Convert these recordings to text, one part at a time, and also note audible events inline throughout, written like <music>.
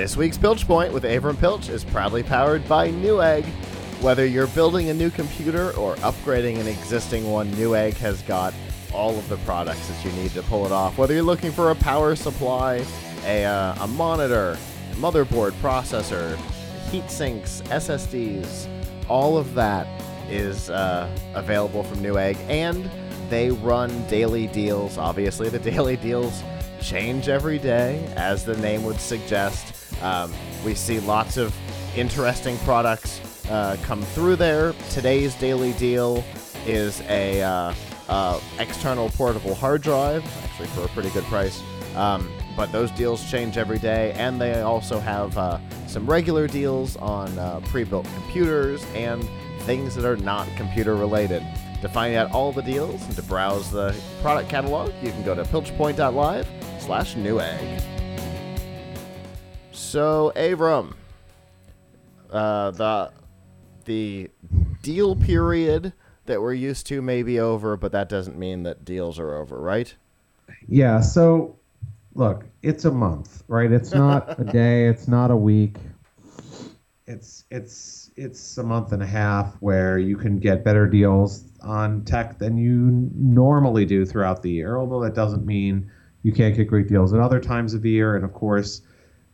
This week's Piltch Point with Avram Piltch is proudly powered by Newegg. Whether you're building a new computer or upgrading an existing one, Newegg has got all of the products that you need to pull it off. Whether you're looking for a power supply, a, uh, a monitor, a motherboard, processor, heat sinks, SSDs, all of that is uh, available from Newegg, and they run daily deals. Obviously, the <laughs> daily deals change every day, as the name would suggest. Um, we see lots of interesting products uh, come through there. Today's daily deal is a uh, uh, external portable hard drive, actually for a pretty good price. Um, but those deals change every day, and they also have uh, some regular deals on uh, pre-built computers and things that are not computer related. To find out all the deals and to browse the product catalog, you can go to pilchpoint.live slash newegg. So, Avram, uh, the the deal period that we're used to may be over, but that doesn't mean that deals are over, right? Yeah. So, look, it's a month, right? It's not a <laughs> day. It's not a week. It's it's it's a month and a half where you can get better deals on tech than you normally do throughout the year. Although that doesn't mean you can't get great deals at other times of the year. And of course,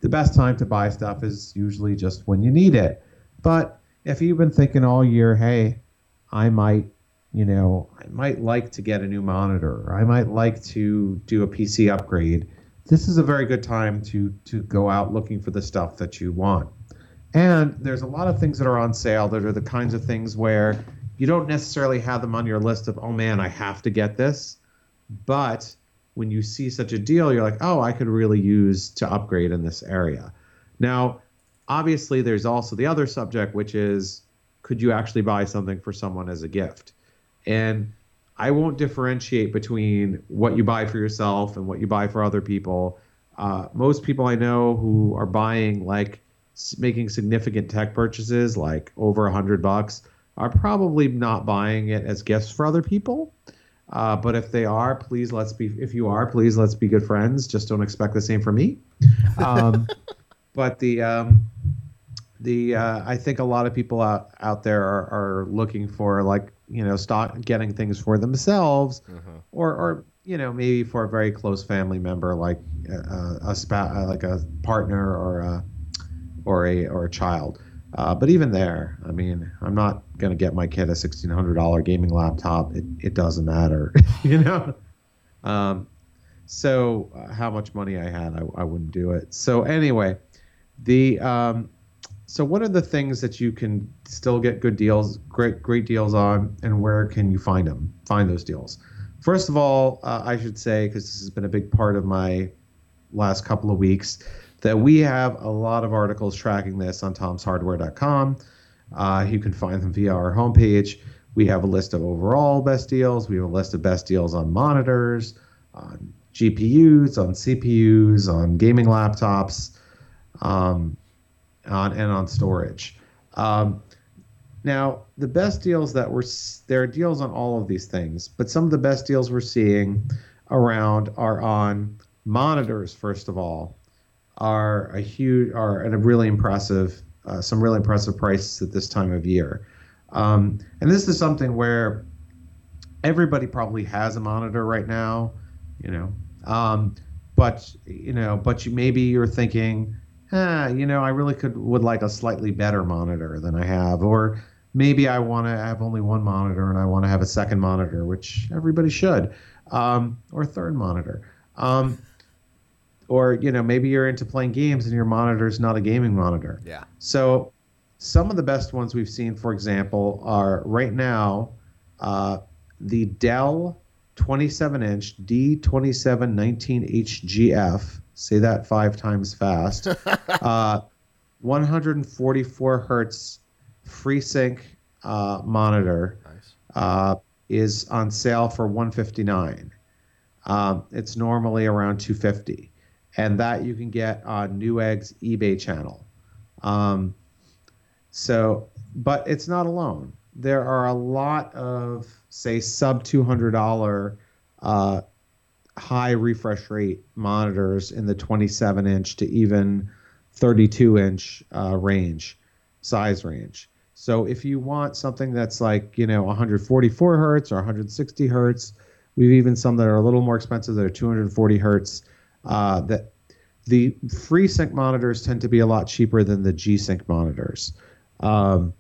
the best time to buy stuff is usually just when you need it. But if you've been thinking all year, hey, I might, you know, I might like to get a new monitor, or I might like to do a PC upgrade, this is a very good time to to go out looking for the stuff that you want. And there's a lot of things that are on sale that are the kinds of things where you don't necessarily have them on your list of, oh man, I have to get this. But when you see such a deal, you're like, oh, I could really use to upgrade in this area. Now, obviously, there's also the other subject, which is could you actually buy something for someone as a gift? And I won't differentiate between what you buy for yourself and what you buy for other people. Uh, most people I know who are buying like making significant tech purchases, like over a hundred bucks, are probably not buying it as gifts for other people. Uh, but if they are, please let's be. If you are, please let's be good friends. Just don't expect the same from me. Um, <laughs> but the um, the uh, I think a lot of people out out there are, are looking for like you know stock getting things for themselves, mm-hmm. or or you know maybe for a very close family member like uh, a, a spa, like a partner or a or a or a child. Uh, but even there, I mean, I'm not going to get my kid a $1,600 gaming laptop. It, it doesn't matter, <laughs> you know? Um, so uh, how much money I had, I, I wouldn't do it. So anyway, the um, so what are the things that you can still get good deals, great great deals on, and where can you find them? Find those deals. First of all, uh, I should say because this has been a big part of my last couple of weeks that we have a lot of articles tracking this on tomshardware.com. Uh, you can find them via our homepage. We have a list of overall best deals. We have a list of best deals on monitors, on GPUs, on CPUs, on gaming laptops, um, on and on storage. Um, now, the best deals that we're there are deals on all of these things, but some of the best deals we're seeing around are on monitors first of all are a huge are at a really impressive uh, some really impressive prices at this time of year. Um, and this is something where everybody probably has a monitor right now, you know. Um, but you know, but you maybe you're thinking, ah, you know, I really could would like a slightly better monitor than I have, or maybe I want to have only one monitor and I want to have a second monitor, which everybody should, um, or third monitor. Um, or you know maybe you're into playing games and your monitor is not a gaming monitor. Yeah. So some of the best ones we've seen, for example, are right now uh, the Dell 27-inch D2719HGF. Say that five times fast. <laughs> uh, 144 hertz FreeSync uh, monitor nice. uh, is on sale for 159. Um, it's normally around 250 and that you can get on Newegg's eBay channel. Um, so, but it's not alone. There are a lot of, say, sub two hundred dollar uh, high refresh rate monitors in the twenty seven inch to even 32 inch uh, range, size range. So if you want something that's like you know 144 hertz or 160 hertz, we've even some that are a little more expensive that are 240 hertz. Uh, that the FreeSync monitors tend to be a lot cheaper than the G-Sync monitors. Um,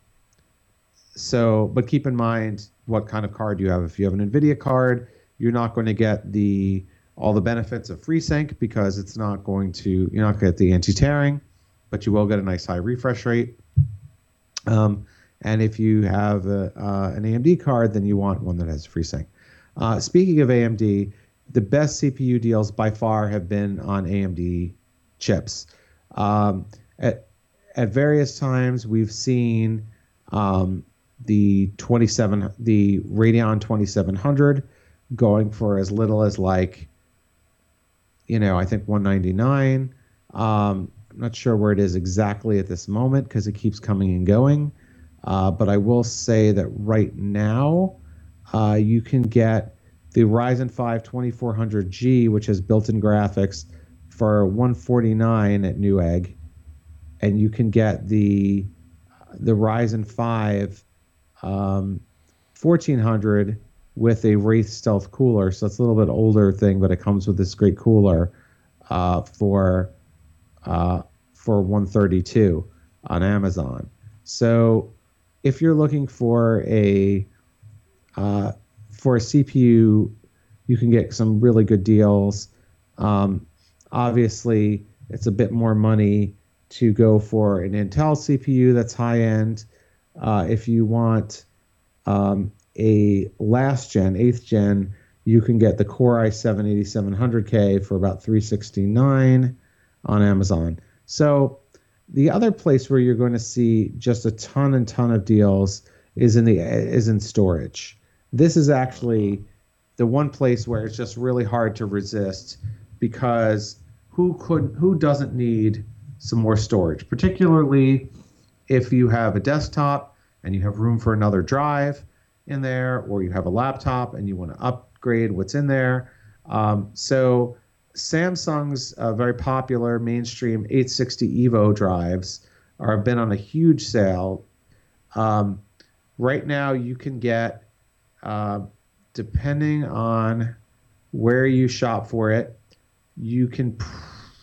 so, but keep in mind what kind of card you have. If you have an NVIDIA card, you're not going to get the all the benefits of FreeSync because it's not going to you're not going to get the anti-tearing, but you will get a nice high refresh rate. Um, and if you have a, uh, an AMD card, then you want one that has FreeSync. Uh, speaking of AMD, the best CPU deals by far have been on AMD chips. Um, at at various times, we've seen um, the 27 the Radeon 2700 going for as little as like you know I think 199. Um, I'm not sure where it is exactly at this moment because it keeps coming and going. Uh, but I will say that right now uh, you can get the Ryzen 5 2400G, which has built-in graphics, for 149 at Newegg, and you can get the the Ryzen 5 um, 1400 with a Wraith Stealth cooler. So it's a little bit older thing, but it comes with this great cooler uh, for uh, for 132 on Amazon. So if you're looking for a uh, for a CPU, you can get some really good deals. Um, obviously, it's a bit more money to go for an Intel CPU that's high end. Uh, if you want um, a last gen, eighth gen, you can get the Core i7 8700K for about 369 on Amazon. So the other place where you're going to see just a ton and ton of deals is in the is in storage. This is actually the one place where it's just really hard to resist because who could who doesn't need some more storage, particularly if you have a desktop and you have room for another drive in there, or you have a laptop and you want to upgrade what's in there. Um, so Samsung's uh, very popular mainstream 860 Evo drives are been on a huge sale. Um, right now, you can get, uh, depending on where you shop for it, you can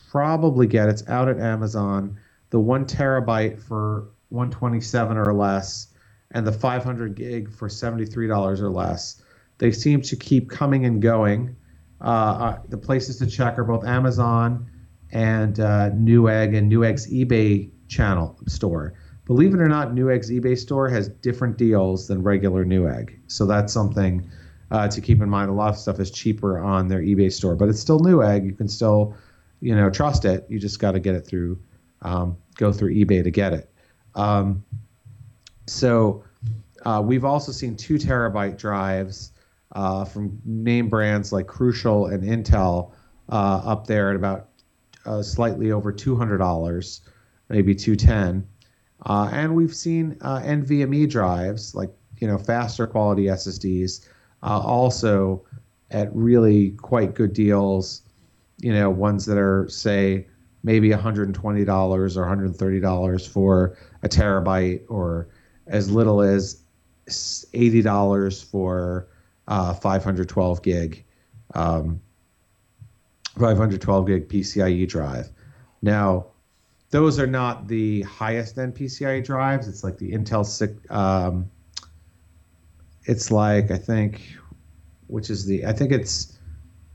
probably get it's out at Amazon the one terabyte for 127 or less, and the 500 gig for $73 or less. They seem to keep coming and going. Uh, uh, the places to check are both Amazon and uh, Newegg and Newegg's eBay channel store. Believe it or not, Newegg's eBay store has different deals than regular Newegg. So that's something uh, to keep in mind. A lot of stuff is cheaper on their eBay store, but it's still Newegg. You can still, you know, trust it. You just got to get it through, um, go through eBay to get it. Um, so uh, we've also seen two terabyte drives uh, from name brands like Crucial and Intel uh, up there at about uh, slightly over $200, maybe 210. Uh, and we've seen uh, NVMe drives, like you know faster quality SSDs, also at really quite good deals. You know, ones that are say maybe $120 or $130 for a terabyte, or as little as $80 for uh, 512 gig, um, 512 gig PCIe drive. Now, those are not the highest end PCIe drives. It's like the Intel six. Um, it's like I think, which is the I think it's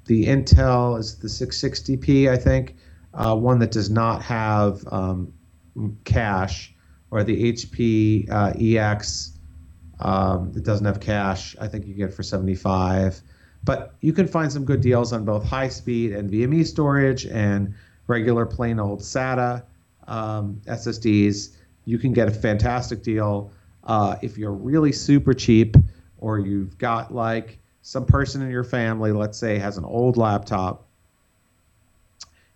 the Intel is the 660p. I think uh, one that does not have um, cache, or the HP uh, EX um, it doesn't have cache. I think you get for 75. But you can find some good deals on both high speed NVMe storage and regular plain old SATA um, SSDs. You can get a fantastic deal uh, if you're really super cheap or you've got like some person in your family, let's say, has an old laptop.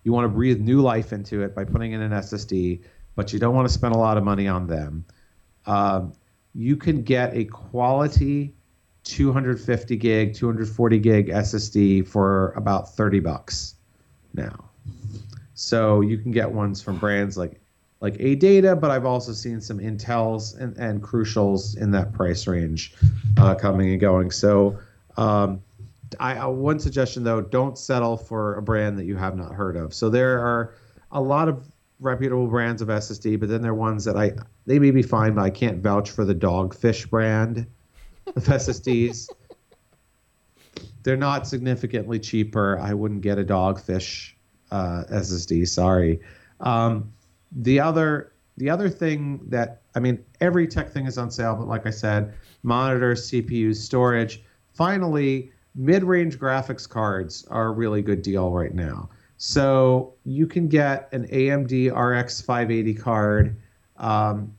You want to breathe new life into it by putting in an SSD, but you don't want to spend a lot of money on them. Um, you can get a quality 250 gig, 240 gig SSD for about 30 bucks now. So you can get ones from brands like like ADATA, but I've also seen some Intels and, and Crucials in that price range uh, coming and going. So um, I, uh, one suggestion though, don't settle for a brand that you have not heard of. So there are a lot of reputable brands of SSD, but then there are ones that I they may be fine, but I can't vouch for the Dogfish brand of SSDs. <laughs> They're not significantly cheaper. I wouldn't get a Dogfish uh, SSD. Sorry. Um, the other the other thing that I mean, every tech thing is on sale, but like I said, monitors, CPUs, storage. Finally, mid-range graphics cards are a really good deal right now. So you can get an AMD RX 580 card, um,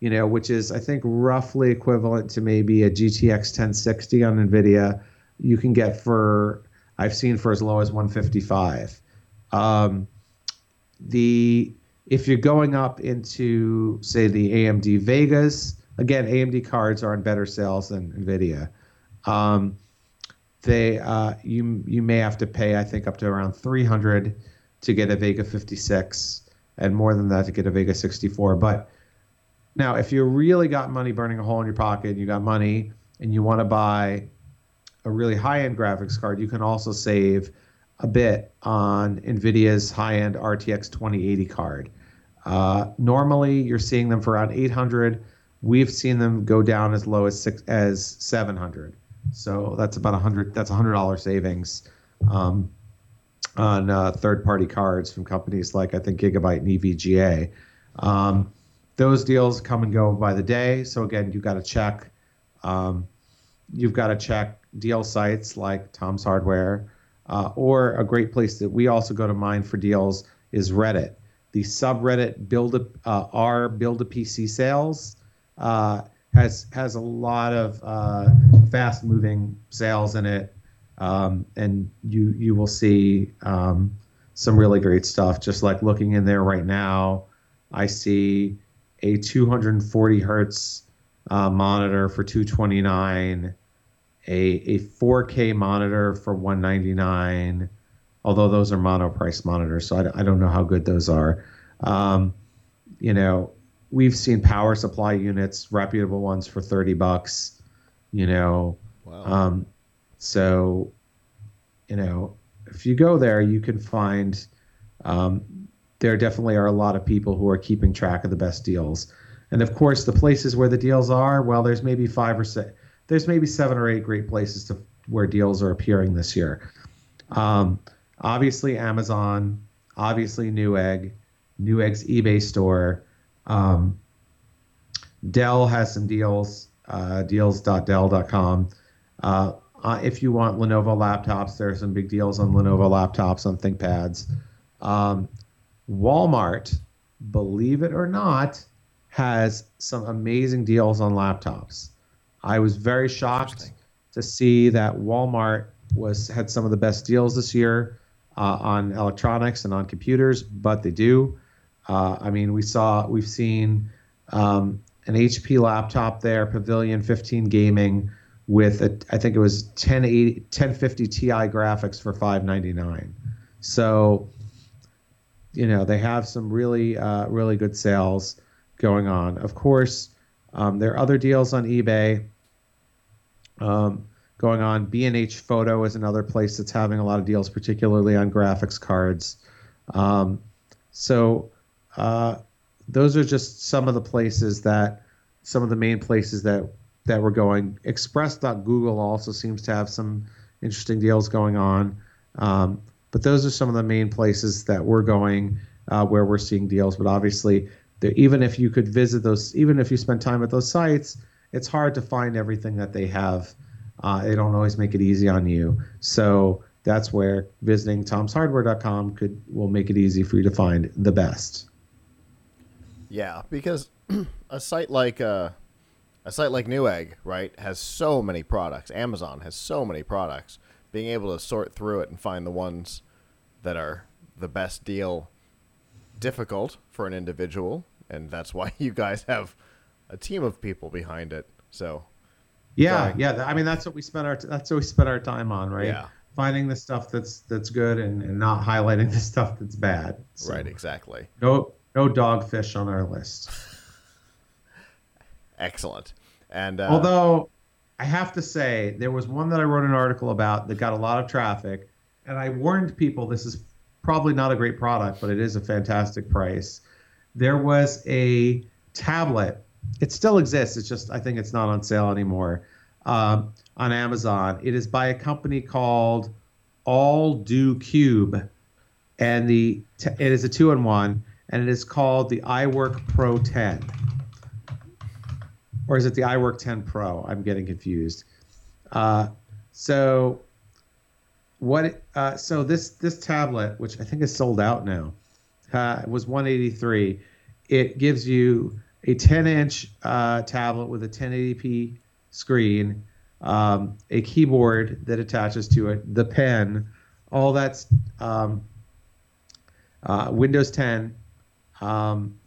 you know, which is I think roughly equivalent to maybe a GTX 1060 on NVIDIA. You can get for I've seen for as low as 155. Um, the if you're going up into say the AMD Vegas, again AMD cards are on better sales than Nvidia. Um, they uh, you you may have to pay I think up to around 300 to get a Vega 56 and more than that to get a Vega 64. But now if you really got money burning a hole in your pocket, you got money and you want to buy a really high-end graphics card, you can also save a bit on NVIDIA's high-end RTX 2080 card. Uh, normally, you're seeing them for around 800. We've seen them go down as low as six as 700. So that's about a hundred. That's a hundred dollar savings um, on uh, third-party cards from companies like I think Gigabyte and EVGA. Um, those deals come and go by the day. So again, you've got to check. Um, you've got to check deal sites like Tom's Hardware, uh, or a great place that we also go to mine for deals is Reddit. The subreddit build a uh, r build a PC sales uh, has has a lot of uh, fast moving sales in it, um, and you you will see um, some really great stuff. Just like looking in there right now, I see a 240 hertz uh, monitor for 229 a, a 4K monitor for 199 although those are Monoprice monitors, so I, I don't know how good those are. Um, you know, we've seen power supply units, reputable ones, for 30 bucks. You know, wow. um, so you know, if you go there, you can find um, there definitely are a lot of people who are keeping track of the best deals. And of course, the places where the deals are, well, there's maybe five or six there's maybe seven or eight great places to where deals are appearing this year. Um, obviously, Amazon, obviously Newegg, Newegg's eBay store. Um, Dell has some deals, uh, deals.dell.com. Uh, uh, if you want Lenovo laptops, there are some big deals on Lenovo laptops on ThinkPads. Um, Walmart, believe it or not, has some amazing deals on laptops. I was very shocked to see that Walmart was had some of the best deals this year uh, on electronics and on computers, but they do. Uh, I mean, we saw we've seen um, an HP laptop there, Pavilion 15 Gaming, with a, I think it was 1080 1050 Ti graphics for 599. So, you know, they have some really uh, really good sales going on. Of course, um, there are other deals on eBay um, going on. B&H Photo is another place that's having a lot of deals, particularly on graphics cards. Um, so uh, those are just some of the places that, some of the main places that that we're going. Express.google also seems to have some interesting deals going on. Um, but those are some of the main places that we're going uh, where we're seeing deals. But obviously, even if you could visit those, even if you spend time at those sites, it's hard to find everything that they have. Uh, they don't always make it easy on you. So that's where visiting tomshardware.com could will make it easy for you to find the best. Yeah, because <clears throat> a site like uh, a site like Newegg, right, has so many products. Amazon has so many products. Being able to sort through it and find the ones that are the best deal difficult for an individual, and that's why <laughs> you guys have a team of people behind it. So yeah, yeah. I mean, that's what we spent our that's what we spent our time on, right? Yeah. finding the stuff that's that's good and, and not highlighting the stuff that's bad. So Right, exactly. No no dogfish on our list. <laughs> Excellent. And uh, Although I have to say, there was one that I wrote an article about that got a lot of traffic, and I warned people this is probably not a great product, but it is a fantastic price. There was a tablet. It still exists. It's just I think it's not on sale anymore um, on Amazon. It is by a company called Alldocube, and the t- it is a two-in-one, and it is called the iWork Pro 10 or is it the iWork 10 Pro? I'm getting confused. Uh, so what? Uh, so this this tablet, which I think is sold out now, uh, was 183. It gives you a 10 inch uh, tablet with a 1080p screen, um, a keyboard that attaches to it, the pen, all that's um, uh, Windows 10, um,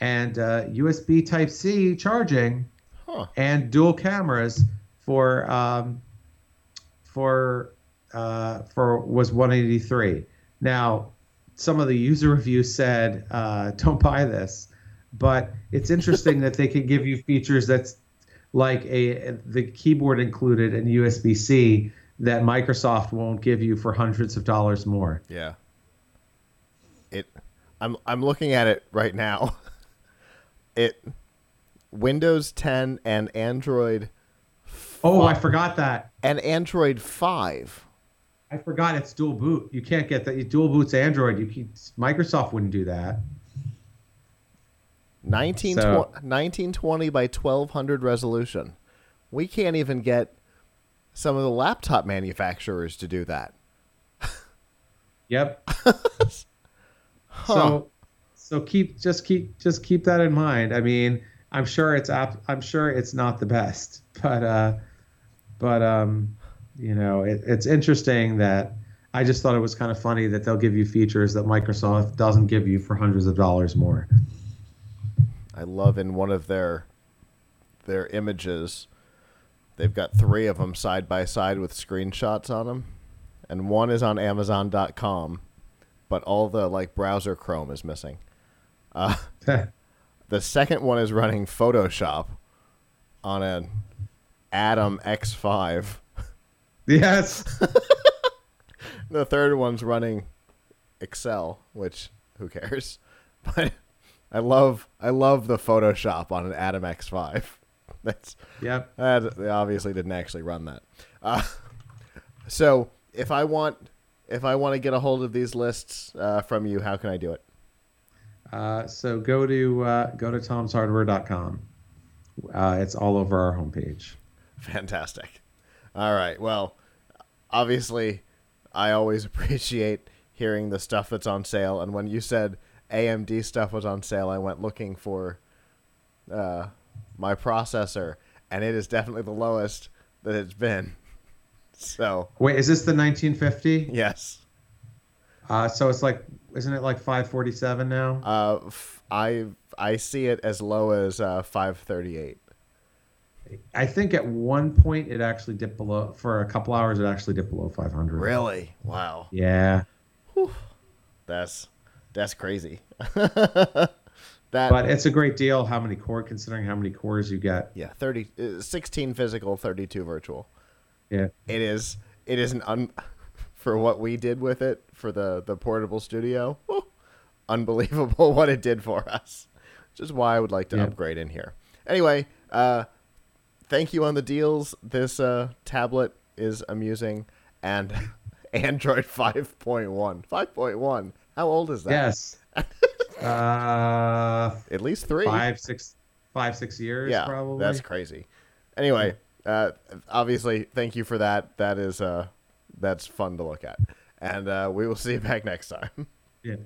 and uh, USB Type C charging huh. and dual cameras for um, for uh, for was 183. Now, some of the user reviews said, uh, "Don't buy this," but it's interesting that they can give you features that's like a the keyboard included and USB C that Microsoft won't give you for hundreds of dollars more. Yeah. It I'm I'm looking at it right now. <laughs> It Windows 10 and Android Oh, I forgot that. and Android 5. I forgot it's dual boot. You can't get that. Dual boot's Android. You can, Microsoft wouldn't do that. 19, So- 1920 by 1200 resolution. We can't even get some of the laptop manufacturers to do that. Yep. <laughs> Huh. So, so keep just keep just keep that in mind. I mean, I'm sure it's app. I'm sure it's not the best, <laughs> but uh, but um, you know, it, it's interesting that I just thought it was kind of funny that they'll give you features that Microsoft doesn't give you for hundreds of dollars more. I love in one of their their images. They've got three of them side by side with screenshots on them, and one is on Amazon.com, but all the like browser Chrome is missing. Uh, <laughs> the second one is running Photoshop on an Atom X5. yes. <laughs> The third one's running Excel, which who cares? <laughs> But I love I love the Photoshop on an Atom X5. <laughs> That's Yep. that they obviously didn't actually run that. Uh, <laughs> so if I want if I want to get a hold of these lists uh, from you, how can I do it? Uh, so go to uh, go to tomshardware.com. Uh, it's all over our homepage. Fantastic. All right. Well, obviously, I always <laughs> appreciate hearing the stuff that's on sale. And when you said AMD stuff was on sale, I went looking for uh, my processor, and it is definitely the lowest that it's been. <laughs> So, Wait, is this the 1950? yes. Uh, so it's like, isn't it like 547 now? Uh, f- I I see it as low as uh, 538. I think at one point it actually dipped below for a couple hours. It actually dipped below 500. Really? Wow. Yeah, That's that's crazy. <laughs> that but it's a great deal. How many core? Considering how many cores you get. yeah, 30 uh, 16 physical, 32 virtual. Yeah, It is it is an un <laughs> for what we did with it for the the portable studio. unbelievable <laughs> what it did for us. Which is why I would like to Yeah. upgrade in here. Anyway, uh thank you on the deals. This uh tablet is amusing and Android 5.1. 5.1. How old is that? yes. uh, <laughs> At least 3. five, six, five, six years. yeah, probably. that's crazy. Anyway, uh, obviously, thank you for that. That is uh, that's fun to look at, and uh, we will see you back next time. yeah.